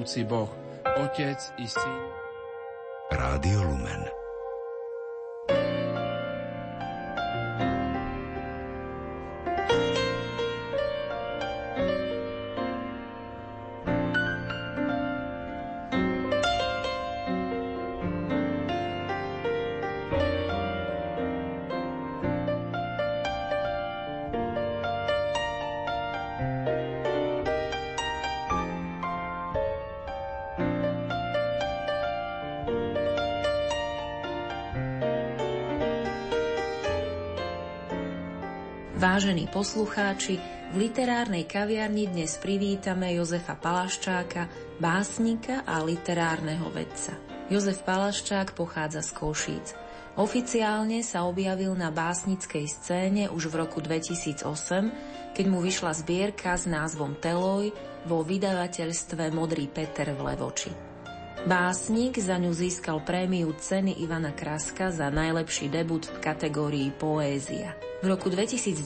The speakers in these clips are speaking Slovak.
všemohúci Boh, Otec i Syn. Rádio Lumen. Poslucháči, v literárnej kaviarni dnes privítame Jozefa Palaščáka, básnika a literárneho vedca. Jozef Palaščák pochádza z Košíc. Oficiálne sa objavil na básnickej scéne už v roku 2008, keď mu vyšla zbierka s názvom Teloj vo vydavateľstve Modrý Peter v Levoči. Básnik za ňu získal prémiu ceny Ivana Kraska za najlepší debut v kategórii Poézia. V roku 2010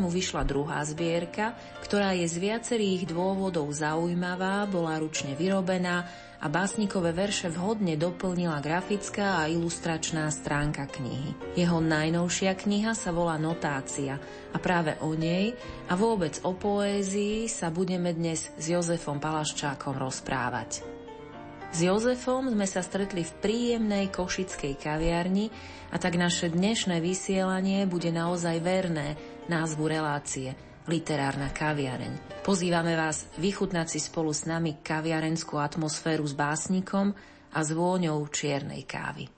mu vyšla druhá zbierka, ktorá je z viacerých dôvodov zaujímavá, bola ručne vyrobená a básnikové verše vhodne doplnila grafická a ilustračná stránka knihy. Jeho najnovšia kniha sa volá Notácia a práve o nej a vôbec o poézii sa budeme dnes s Jozefom Palaščákom rozprávať. S Jozefom sme sa stretli v príjemnej košickej kaviarni a tak naše dnešné vysielanie bude naozaj verné názvu relácie Literárna kaviareň. Pozývame vás vychutnať si spolu s nami kaviarenskú atmosféru s básnikom a s vôňou čiernej kávy.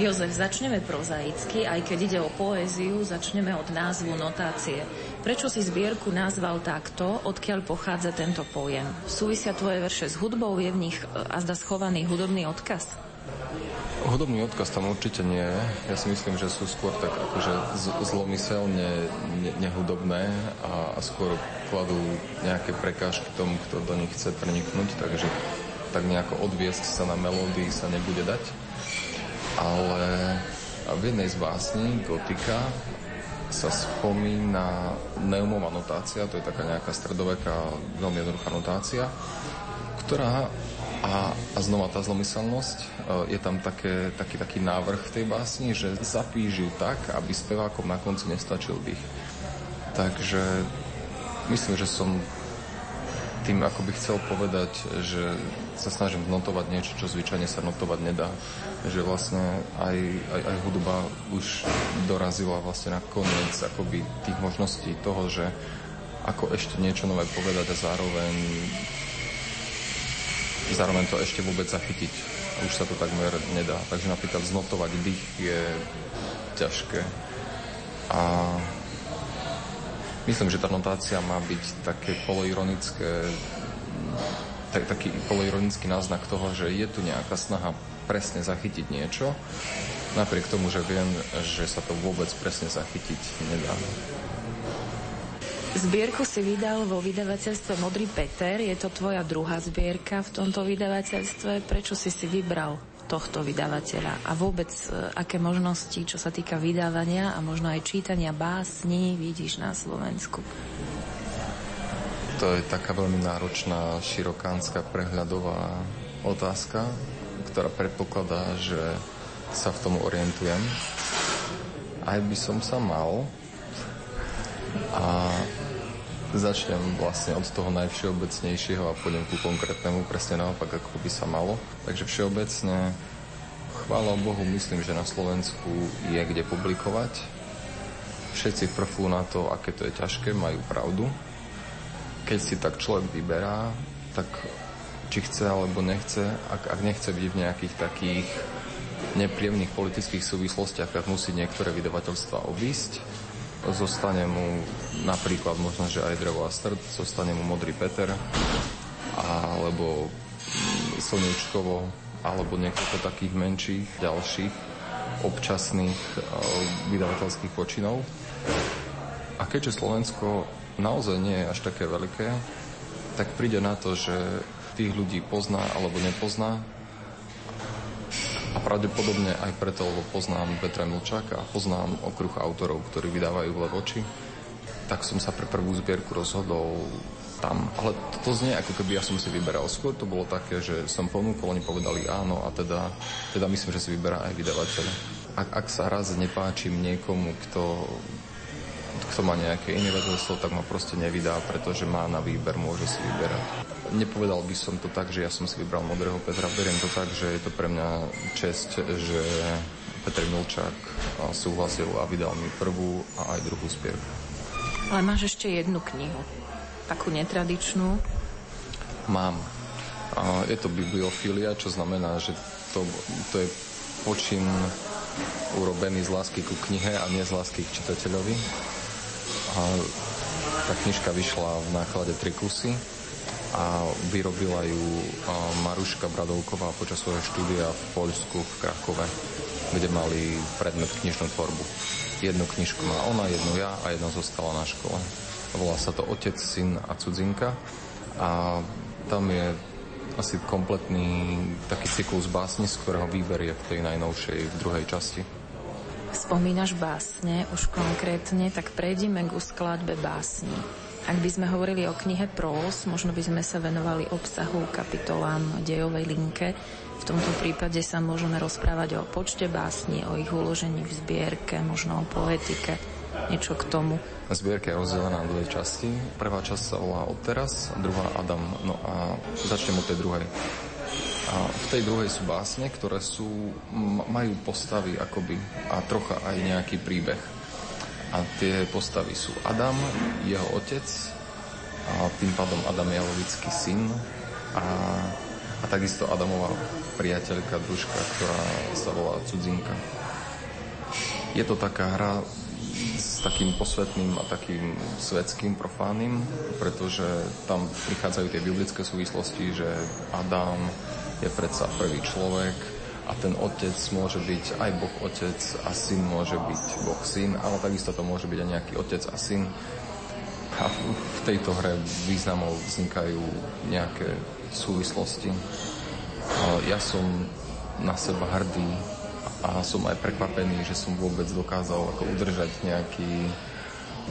Jozef, začneme prozaicky, aj keď ide o poéziu, začneme od názvu notácie. Prečo si zbierku nazval takto, odkiaľ pochádza tento pojem? Súvisia tvoje verše s hudbou, je v nich e, azda schovaný hudobný odkaz? Hudobný odkaz tam určite nie. Ja si myslím, že sú skôr tak akože zlomyselne nehudobné a, a skôr kladú nejaké prekážky tomu, kto do nich chce preniknúť, takže tak nejako odviesť sa na melódii sa nebude dať. Ale v jednej z básní Gotika sa spomína Neumová notácia, to je taká nejaká stredoveká, veľmi jednoduchá notácia, ktorá a, a znova tá zlomyselnosť, e, je tam také, taký, taký návrh v tej básni, že zapíš ju tak, aby spevákom na konci nestačil bych. Takže myslím, že som tým ako by chcel povedať, že sa snažím notovať niečo, čo zvyčajne sa notovať nedá. Že vlastne aj, aj, aj hudba už dorazila vlastne na koniec akoby tých možností toho, že ako ešte niečo nové povedať a zároveň zároveň to ešte vôbec zachytiť. Už sa to takmer nedá. Takže napríklad znotovať dých je ťažké. A myslím, že tá notácia má byť také poloironické tak, taký poloironický náznak toho, že je tu nejaká snaha presne zachytiť niečo, napriek tomu, že viem, že sa to vôbec presne zachytiť nedá. Zbierku si vydal vo vydavateľstve Modrý Peter. Je to tvoja druhá zbierka v tomto vydavateľstve. Prečo si si vybral tohto vydavateľa? A vôbec, e, aké možnosti, čo sa týka vydávania a možno aj čítania básni, vidíš na Slovensku? To je taká veľmi náročná, širokánska, prehľadová otázka, ktorá predpokladá, že sa v tom orientujem. Aj by som sa mal. A Začnem vlastne od toho najvšeobecnejšieho a pôjdem ku konkrétnemu, presne naopak, ako by sa malo. Takže všeobecne, chvála Bohu, myslím, že na Slovensku je kde publikovať. Všetci prfú na to, aké to je ťažké, majú pravdu. Keď si tak človek vyberá, tak či chce alebo nechce, ak, ak nechce byť v nejakých takých nepríjemných politických súvislostiach, tak musí niektoré vydavateľstva obísť zostane mu napríklad možno, že aj drevo a strd, zostane mu modrý Peter, alebo slnečkovo, alebo niekoľko takých menších, ďalších, občasných eh, vydavateľských počinov. A keďže Slovensko naozaj nie je až také veľké, tak príde na to, že tých ľudí pozná alebo nepozná a pravdepodobne aj preto, lebo poznám Petra Milčáka a poznám okruh autorov, ktorí vydávajú Levoči, tak som sa pre prvú zbierku rozhodol tam. Ale to, to znie ako keby ja som si vyberal. Skôr to bolo také, že som ponúkol, oni povedali áno a teda, teda myslím, že si vyberá aj vydavateľ. Ak, ak sa raz nepáčim niekomu, kto, kto má nejaké iné vedľstvo, tak ma proste nevydá, pretože má na výber, môže si vyberať. Nepovedal by som to tak, že ja som si vybral modrého Petra. Beriem to tak, že je to pre mňa čest, že Petr Milčák súhlasil a vydal mi prvú a aj druhú spierku. Ale máš ešte jednu knihu, takú netradičnú. Mám. Je to bibliofilia, čo znamená, že to, to je počin urobený z lásky ku knihe a nie z lásky k čitateľovi. A tá knižka vyšla v náklade tri kusy a vyrobila ju Maruška Bradovková počas svojho štúdia v Poľsku, v Krakove, kde mali predmet knižnú tvorbu. Jednu knižku má ona, jednu ja a jedna zostala na škole. Volá sa to Otec, syn a cudzinka a tam je asi kompletný taký cyklus básni, z ktorého výber je v tej najnovšej, v druhej časti. Spomínaš básne už konkrétne, tak prejdime k skladbe básni. Ak by sme hovorili o knihe Prós, možno by sme sa venovali obsahu, kapitolám, dejovej linke. V tomto prípade sa môžeme rozprávať o počte básni, o ich uložení v zbierke, možno o poetike, niečo k tomu. Zbierka je rozdelená na dve časti. Prvá časť sa volá Odteraz, druhá Adam. No a začnem od tej druhej. A v tej druhej sú básne, ktoré sú, majú postavy akoby a trocha aj nejaký príbeh. A tie postavy sú Adam, jeho otec, a tým pádom Adam Jalovický syn a a takisto Adamová priateľka, družka, ktorá sa volá Cudzinka. Je to taká hra s takým posvetným a takým svetským, profánnym, pretože tam prichádzajú tie biblické súvislosti, že Adam je predsa prvý človek a ten otec môže byť aj Boh otec a syn môže byť Boh syn, ale takisto to môže byť aj nejaký otec a syn. A v tejto hre významov vznikajú nejaké súvislosti. Ja som na seba hrdý a som aj prekvapený, že som vôbec dokázal ako udržať nejaký,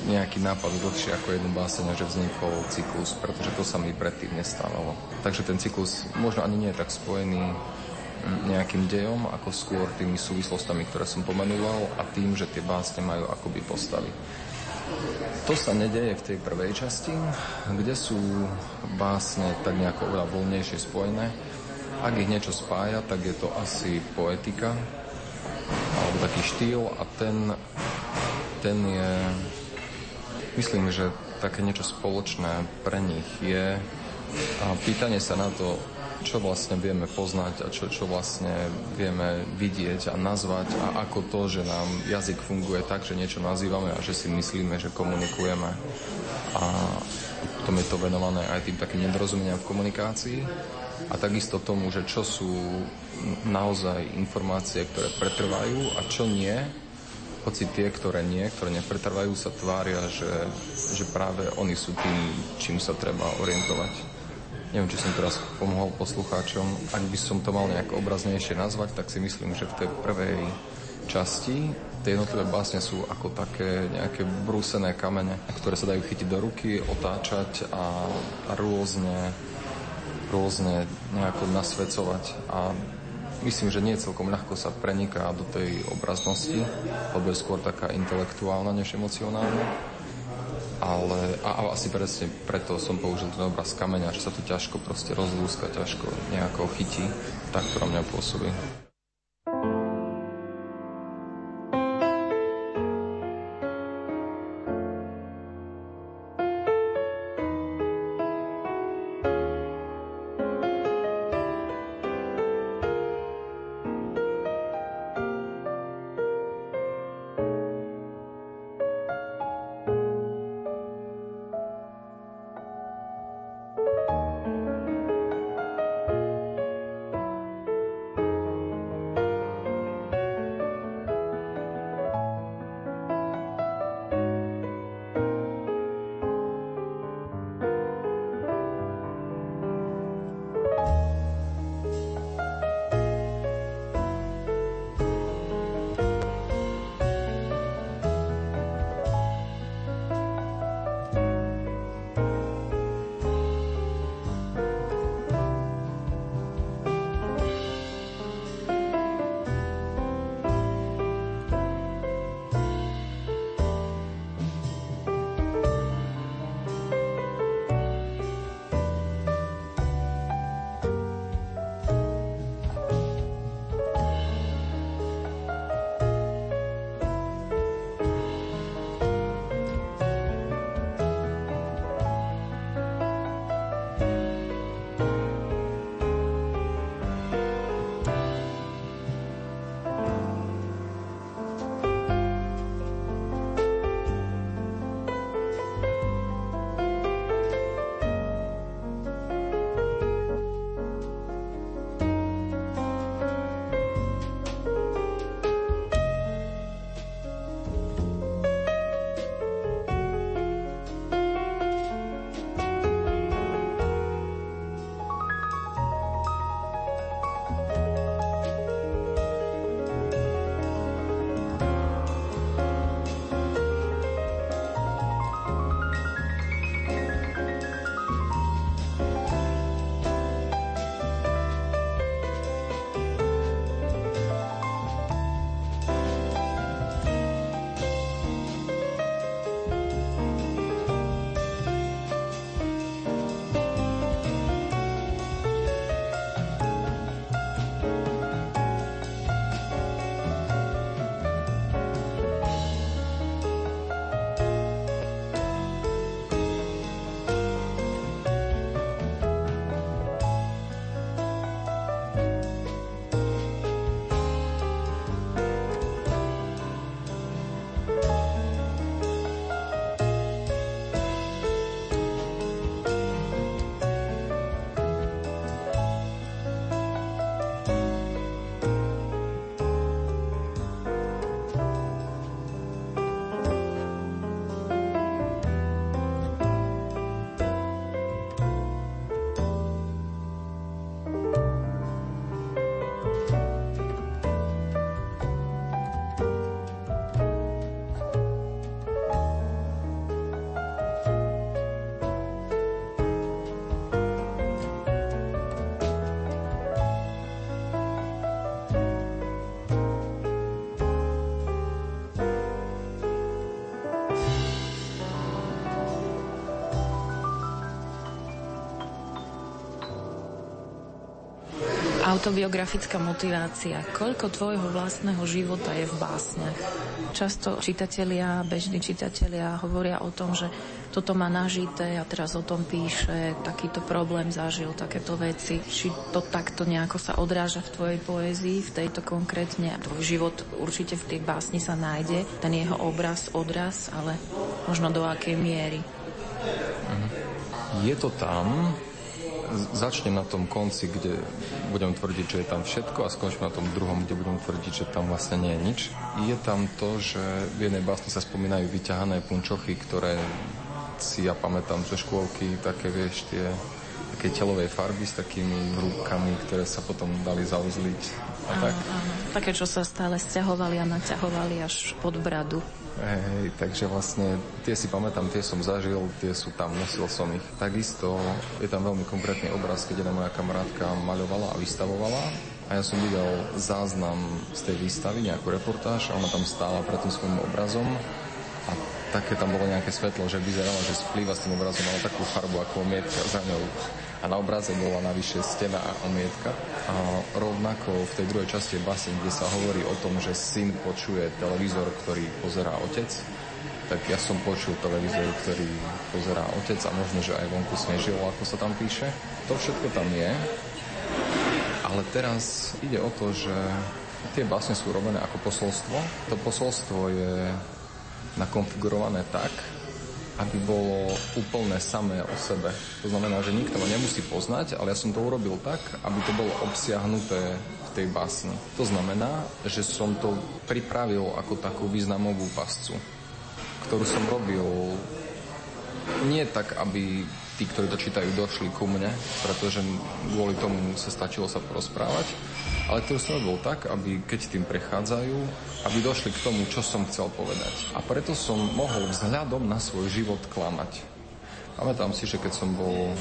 nejaký nápad dlhšie ako jednu báseň, že vznikol cyklus, pretože to sa mi predtým nestávalo. Takže ten cyklus možno ani nie je tak spojený nejakým dejom, ako skôr tými súvislostami, ktoré som pomenúval a tým, že tie básne majú akoby postavy. To sa nedeje v tej prvej časti, kde sú básne tak nejako oveľa voľnejšie spojené. Ak ich niečo spája, tak je to asi poetika, alebo taký štýl a ten, ten je, myslím, že také niečo spoločné pre nich je pýtanie sa na to, čo vlastne vieme poznať a čo, čo vlastne vieme vidieť a nazvať a ako to, že nám jazyk funguje tak, že niečo nazývame a že si myslíme, že komunikujeme. A potom je to venované aj tým takým nedorozumeniam v komunikácii a takisto tomu, že čo sú naozaj informácie, ktoré pretrvajú a čo nie, hoci tie, ktoré nie, ktoré nepretrvajú, sa tvária, že, že práve oni sú tým, čím sa treba orientovať. Neviem, či som teraz pomohol poslucháčom. Ak by som to mal nejak obraznejšie nazvať, tak si myslím, že v tej prvej časti tie jednotlivé básne sú ako také nejaké brúsené kamene, ktoré sa dajú chytiť do ruky, otáčať a, rôzne rôzne nejako nasvedcovať a myslím, že nie celkom ľahko sa preniká do tej obraznosti, lebo je skôr taká intelektuálna než emocionálna. Ale a, a asi presne preto som použil ten obraz kameňa, že sa to ťažko proste rozlúska, ťažko nejako chytí, tak to na mňa pôsobí. Autobiografická motivácia. Koľko tvojho vlastného života je v básniach? Často čitatelia, bežní čitatelia hovoria o tom, že toto má nažité a teraz o tom píše, takýto problém zažil, takéto veci. Či to takto nejako sa odráža v tvojej poézii, v tejto konkrétne? Tvoj život určite v tej básni sa nájde, ten jeho obraz, odraz, ale možno do akej miery? Mhm. Je to tam, začnem na tom konci, kde budem tvrdiť, že je tam všetko a skončím na tom druhom, kde budem tvrdiť, že tam vlastne nie je nič. Je tam to, že v jednej básni sa spomínajú vyťahané punčochy, ktoré si ja pamätám zo škôlky, také vieš, tie také telovej farby s takými rúbkami, ktoré sa potom dali zauzliť. A áno, tak. áno. Také, čo sa stále stiahovali a naťahovali až pod bradu. Hej, takže vlastne tie si pamätám, tie som zažil, tie sú tam, nosil som ich. Takisto je tam veľmi konkrétny obraz, keď jedna moja kamarátka maľovala a vystavovala a ja som videl záznam z tej výstavy, nejakú reportáž a ona tam stála pred tým svojim obrazom také tam bolo nejaké svetlo, že vyzeralo, že splýva s tým obrazom, mala takú farbu ako omietka za ňou a na obraze bola navyše stena a omietka. A rovnako v tej druhej časti je basen, kde sa hovorí o tom, že syn počuje televízor, ktorý pozerá otec, tak ja som počul televízor, ktorý pozerá otec a možno, že aj vonku snežilo, ako sa tam píše. To všetko tam je, ale teraz ide o to, že tie básne sú robené ako posolstvo. To posolstvo je nakonfigurované tak, aby bolo úplne samé o sebe. To znamená, že nikto ma nemusí poznať, ale ja som to urobil tak, aby to bolo obsiahnuté v tej básni. To znamená, že som to pripravil ako takú významovú pascu, ktorú som robil nie tak, aby tí, ktorí to čítajú, došli ku mne, pretože kvôli tomu sa stačilo sa porozprávať, ale ktorý som robil tak, aby keď tým prechádzajú, aby došli k tomu, čo som chcel povedať. A preto som mohol vzhľadom na svoj život klamať. Pamätám si, že keď som bol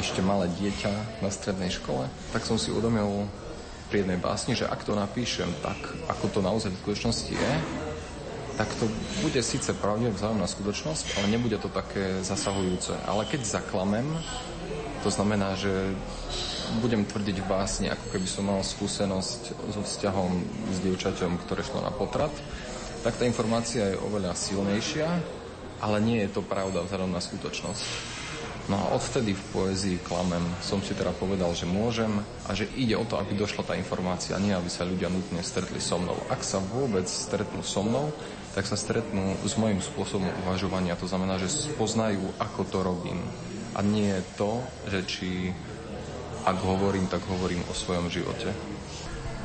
ešte malé dieťa na strednej škole, tak som si uvedomil pri jednej básni, že ak to napíšem tak, ako to naozaj v skutočnosti je, tak to bude síce pravdivé vzájom na skutočnosť, ale nebude to také zasahujúce. Ale keď zaklamem, to znamená, že budem tvrdiť v ako keby som mal skúsenosť so vzťahom s dievčaťom, ktoré šlo na potrat, tak tá informácia je oveľa silnejšia, ale nie je to pravda vzhľadom na skutočnosť. No a odvtedy v poézii klamem som si teda povedal, že môžem a že ide o to, aby došla tá informácia, nie aby sa ľudia nutne stretli so mnou. Ak sa vôbec stretnú so mnou, tak sa stretnú s mojím spôsobom uvažovania. To znamená, že poznajú, ako to robím. A nie je to, že či ak hovorím, tak hovorím o svojom živote.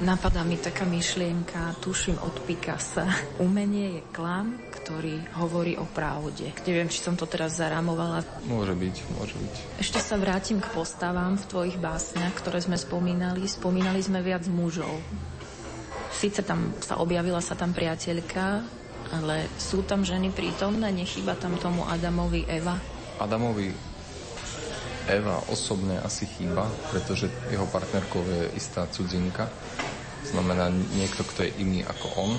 Napadá mi taká myšlienka, tuším od Picasa. Umenie je klam, ktorý hovorí o pravde. Neviem, či som to teraz zarámovala. Môže byť, môže byť. Ešte sa vrátim k postavám v tvojich básniach, ktoré sme spomínali. Spomínali sme viac mužov. Sice tam sa objavila sa tam priateľka, ale sú tam ženy prítomné? Nechýba tam tomu Adamovi Eva? Adamovi Eva osobne asi chýba, pretože jeho partnerkou je istá cudzinka. Znamená niekto, kto je iný ako on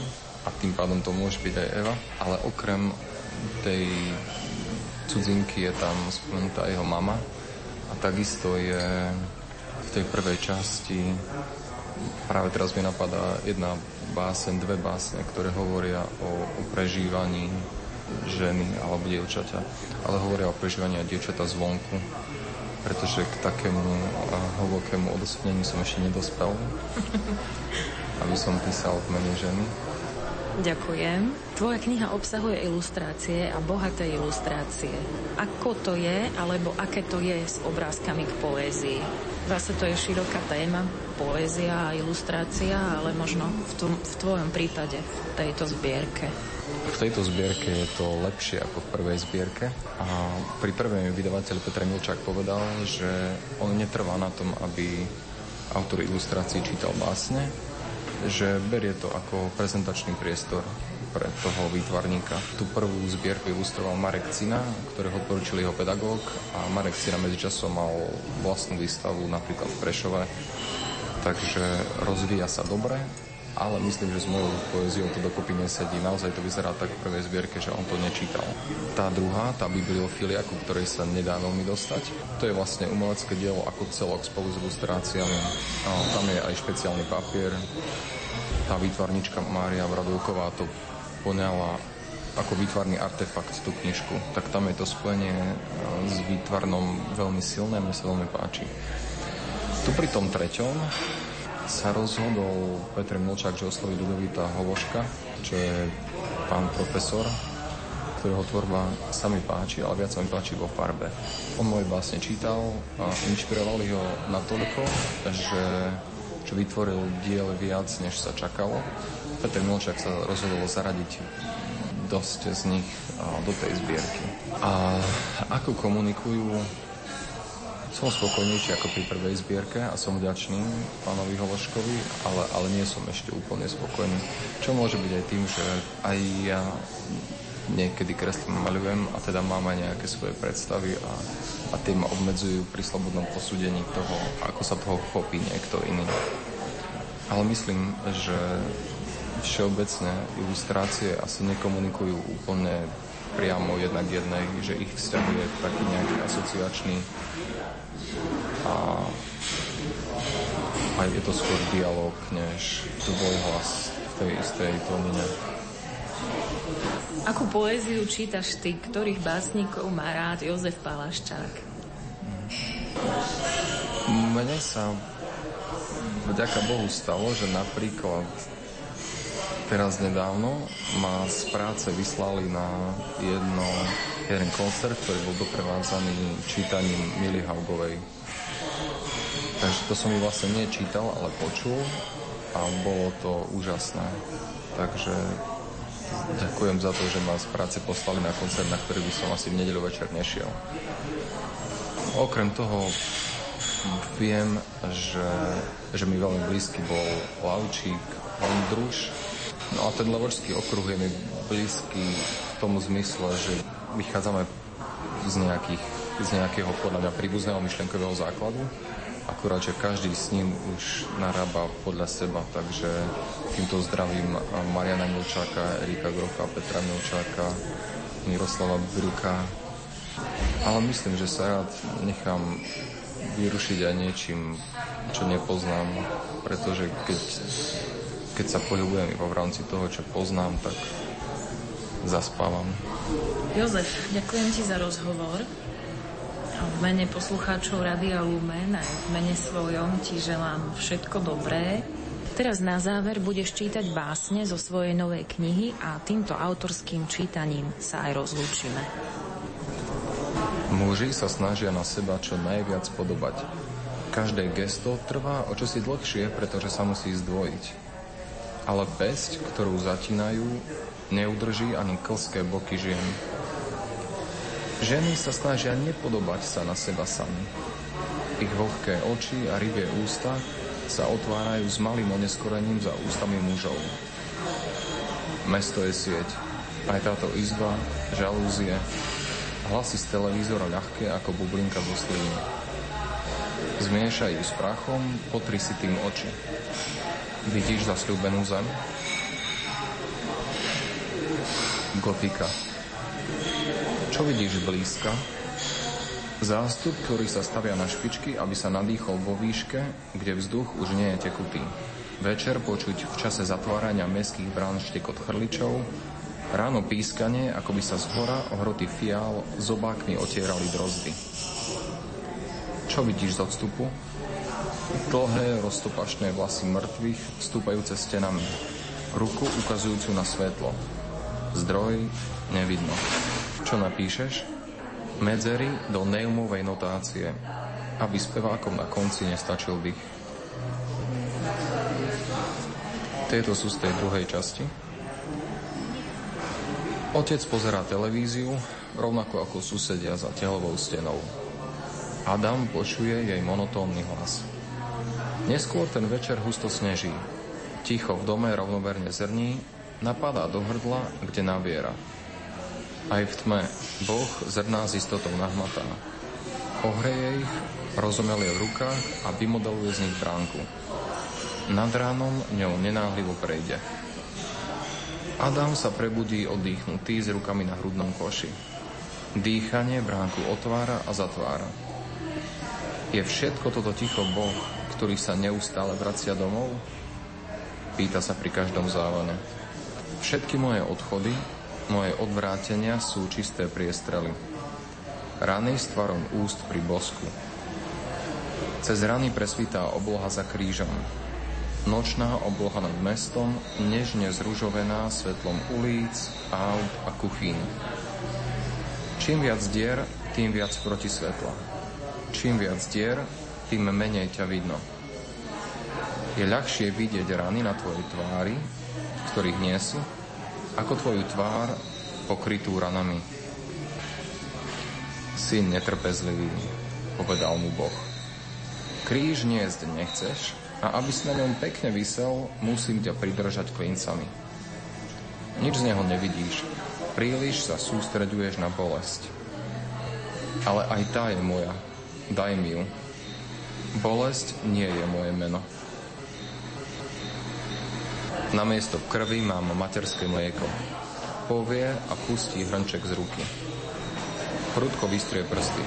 a tým pádom to môže byť aj Eva. Ale okrem tej cudzinky je tam spomenutá jeho mama a takisto je v tej prvej časti práve teraz mi napadá jedna básen, dve básne, ktoré hovoria o, o prežívaní ženy alebo dievčaťa, ale hovoria o prežívaní aj dievčata zvonku pretože k takému hlbokému odosobneniu som ešte nedospel, aby som písal v mene ženy. Ďakujem. Tvoja kniha obsahuje ilustrácie a bohaté ilustrácie. Ako to je, alebo aké to je s obrázkami k poézii? Zase to je široká téma, poézia a ilustrácia, ale možno v, tom, v tvojom prípade, v tejto zbierke. V tejto zbierke je to lepšie ako v prvej zbierke. A pri prvej vydavateľ Petr Milčák povedal, že on netrvá na tom, aby autor ilustrácií čítal básne, že berie to ako prezentačný priestor pre toho výtvarníka. Tú prvú zbierku ilustroval Marek Cina, ktorého odporučil jeho pedagóg a Marek Cina medzičasom mal vlastnú výstavu napríklad v Prešove, takže rozvíja sa dobre ale myslím, že s mojou poéziou to dokopy nesedí. Naozaj to vyzerá tak v prvej zbierke, že on to nečítal. Tá druhá, tá bibliofilia, ku ktorej sa nedá veľmi dostať, to je vlastne umelecké dielo ako celok spolu s ilustráciami. A tam je aj špeciálny papier. Tá výtvarnička Mária Vradovková to poňala ako výtvarný artefakt tú knižku, tak tam je to spojenie s výtvarnom veľmi silné, mne sa veľmi páči. Tu pri tom treťom sa rozhodol Petr Milčák, že osloví Ludovita Hovoška, čo je pán profesor, ktorého tvorba sa mi páči, ale viac sa mi páči vo farbe. On moje básne čítal a inšpirovali ho natoľko, že, že vytvoril diel viac, než sa čakalo. Petr Milčák sa rozhodol zaradiť dosť z nich do tej zbierky. A ako komunikujú som spokojnejší ako pri prvej zbierke a som vďačný pánovi Hološkovi, ale, ale nie som ešte úplne spokojný. Čo môže byť aj tým, že aj ja niekedy kreslím maľujem a teda mám aj nejaké svoje predstavy a, a tie ma obmedzujú pri slobodnom posúdení toho, ako sa toho chopí niekto iný. Ale myslím, že všeobecne ilustrácie asi nekomunikujú úplne priamo jednak jednej, že ich vzťahuje taký nejaký asociačný a aj je to skôr dialog, než hlas v tej istej tónine. Akú poéziu čítaš ty, ktorých básnikov má rád Jozef Palaščák? Mne sa vďaka Bohu stalo, že napríklad teraz nedávno ma z práce vyslali na jedno, jeden koncert, ktorý bol doprevádzaný čítaním Mili Haugovej. Takže to som ju vlastne nečítal, ale počul a bolo to úžasné. Takže ďakujem za to, že ma z práce poslali na koncert, na ktorý by som asi v nedeľu večer nešiel. Okrem toho viem, že, že mi veľmi blízky bol Laučík, Ondruš, No a ten Levorský okruh je mi blízky v tom zmysle, že vychádzame z, nejakých, z nejakého podľa mňa príbuzného myšlenkového základu, akurát, že každý s ním už narába podľa seba, takže týmto zdravím Mariana Milčáka, Erika Grocha, Petra Milčáka, Miroslava Bruka. Ale myslím, že sa rád nechám vyrušiť aj niečím, čo nepoznám, pretože keď keď sa pohybujem iba v rámci toho, čo poznám, tak zaspávam. Jozef, ďakujem ti za rozhovor. V mene poslucháčov Radia Lumen aj v mene svojom ti želám všetko dobré. Teraz na záver budeš čítať básne zo svojej novej knihy a týmto autorským čítaním sa aj rozlúčime. Muži sa snažia na seba čo najviac podobať. Každé gesto trvá o čosi dlhšie, pretože sa musí zdvojiť ale pesť, ktorú zatínajú, neudrží ani klské boky žien. Ženy sa snažia nepodobať sa na seba sami. Ich vlhké oči a rybie ústa sa otvárajú s malým oneskorením za ústami mužov. Mesto je sieť, aj táto izba, žalúzie, hlasy z televízora ľahké ako bublinka zo sliny. Zmiešaj ju s prachom, potri si tým oči. Vidíš zasľúbenú zem? Gotika. Čo vidíš blízka? Zástup, ktorý sa stavia na špičky, aby sa nadýchol vo výške, kde vzduch už nie je tekutý. Večer počuť v čase zatvárania mestských brán štekot chrličov, ráno pískanie, ako by sa z hora ohroty fiál zobákmi otierali drozdy. Čo vidíš z odstupu? Dlhé, roztopašné vlasy mŕtvych, stúpajúce stenami. Ruku ukazujúcu na svetlo. Zdroj nevidno. Čo napíšeš? Medzery do neumovej notácie, aby spevákom na konci nestačil dých. Tieto sú z tej druhej časti. Otec pozerá televíziu, rovnako ako susedia za tehlovou stenou. Adam počuje jej monotónny hlas. Neskôr ten večer husto sneží. Ticho v dome rovnomerne zrní, napadá do hrdla, kde naviera. Aj v tme Boh zrná s istotou nahmatá. Ohreje ich, rozomelie v rukách a vymodeluje z nich bránku. Nad ránom ňou nenáhlivo prejde. Adam sa prebudí oddychnutý s rukami na hrudnom koši. Dýchanie bránku otvára a zatvára. Je všetko toto ticho Boh, ktorý sa neustále vracia domov? Pýta sa pri každom závane. Všetky moje odchody, moje odvrátenia sú čisté priestrely. Rany s tvarom úst pri bosku. Cez rany presvítá obloha za krížom. Nočná obloha nad mestom, nežne zružovená svetlom ulic, aut a kuchín. Čím viac dier, tým viac proti svetla. Čím viac dier, tým menej ťa vidno. Je ľahšie vidieť rany na tvojej tvári, ktorých nie si, ako tvoju tvár pokrytú ranami. Syn netrpezlivý, povedal mu Boh. Kríž niesť nechceš a aby si na ňom pekne vysel, musím ťa pridržať klincami. Nič z neho nevidíš, príliš sa sústreďuješ na bolesť. Ale aj tá je moja, daj mi ju. Bolesť nie je moje meno. Na miesto krvi mám materské mlieko. Povie a pustí hrnček z ruky. Prudko vystrie prsty.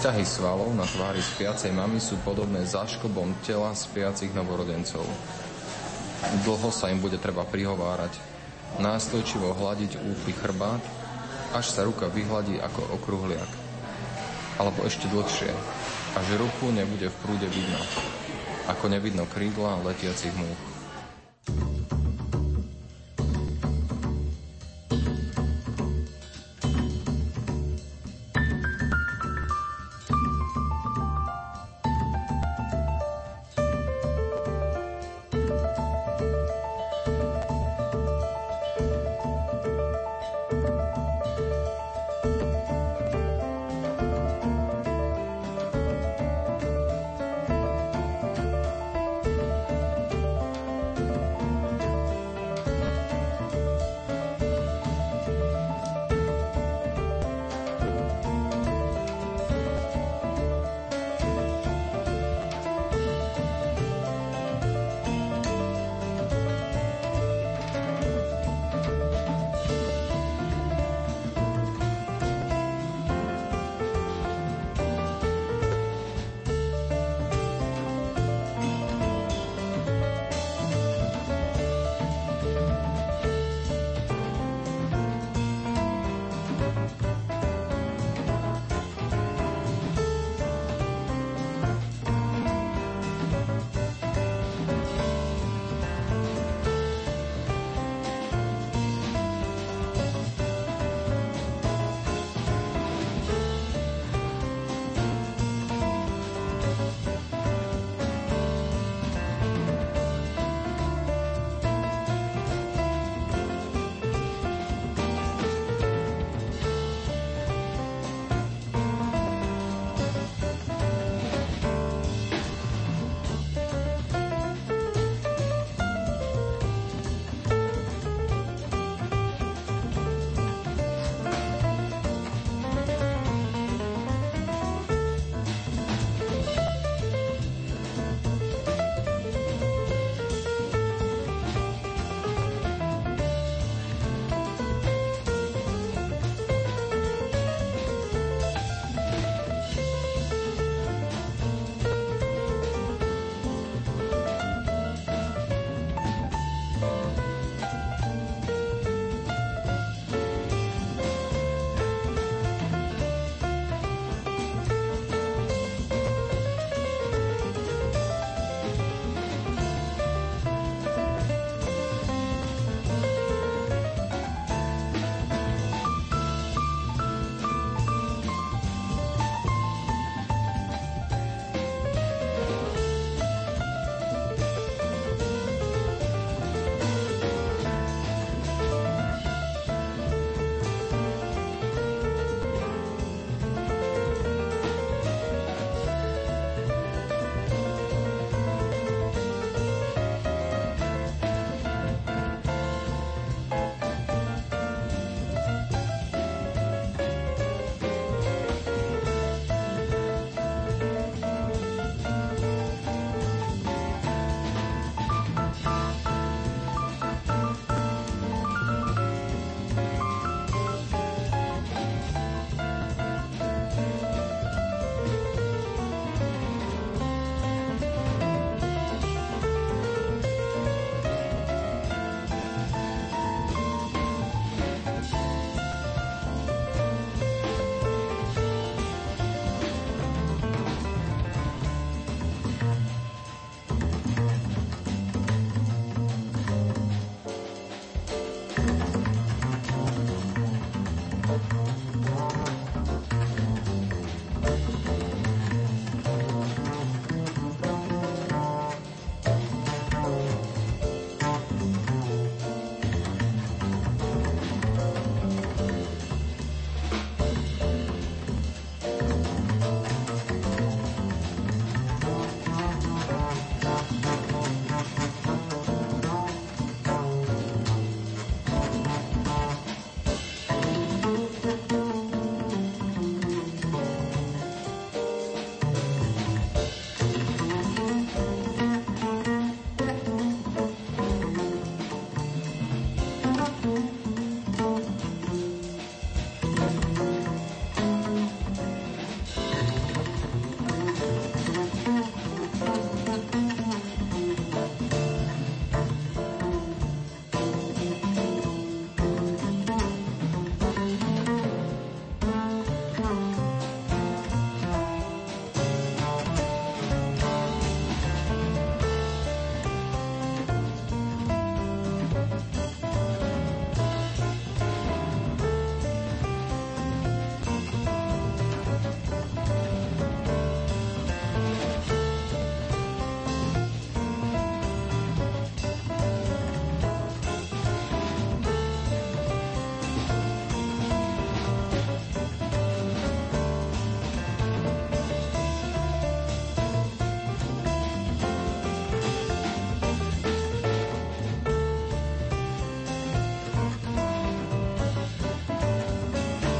Sťahy svalov na tvári spiacej mamy sú podobné záškobom tela spiacich novorodencov. Dlho sa im bude treba prihovárať, nástojčivo hľadiť útly chrbát, až sa ruka vyhladí ako okruhliak. Alebo ešte dlhšie, až ruku nebude v prúde vidno ako nevidno krídla letiacich múch.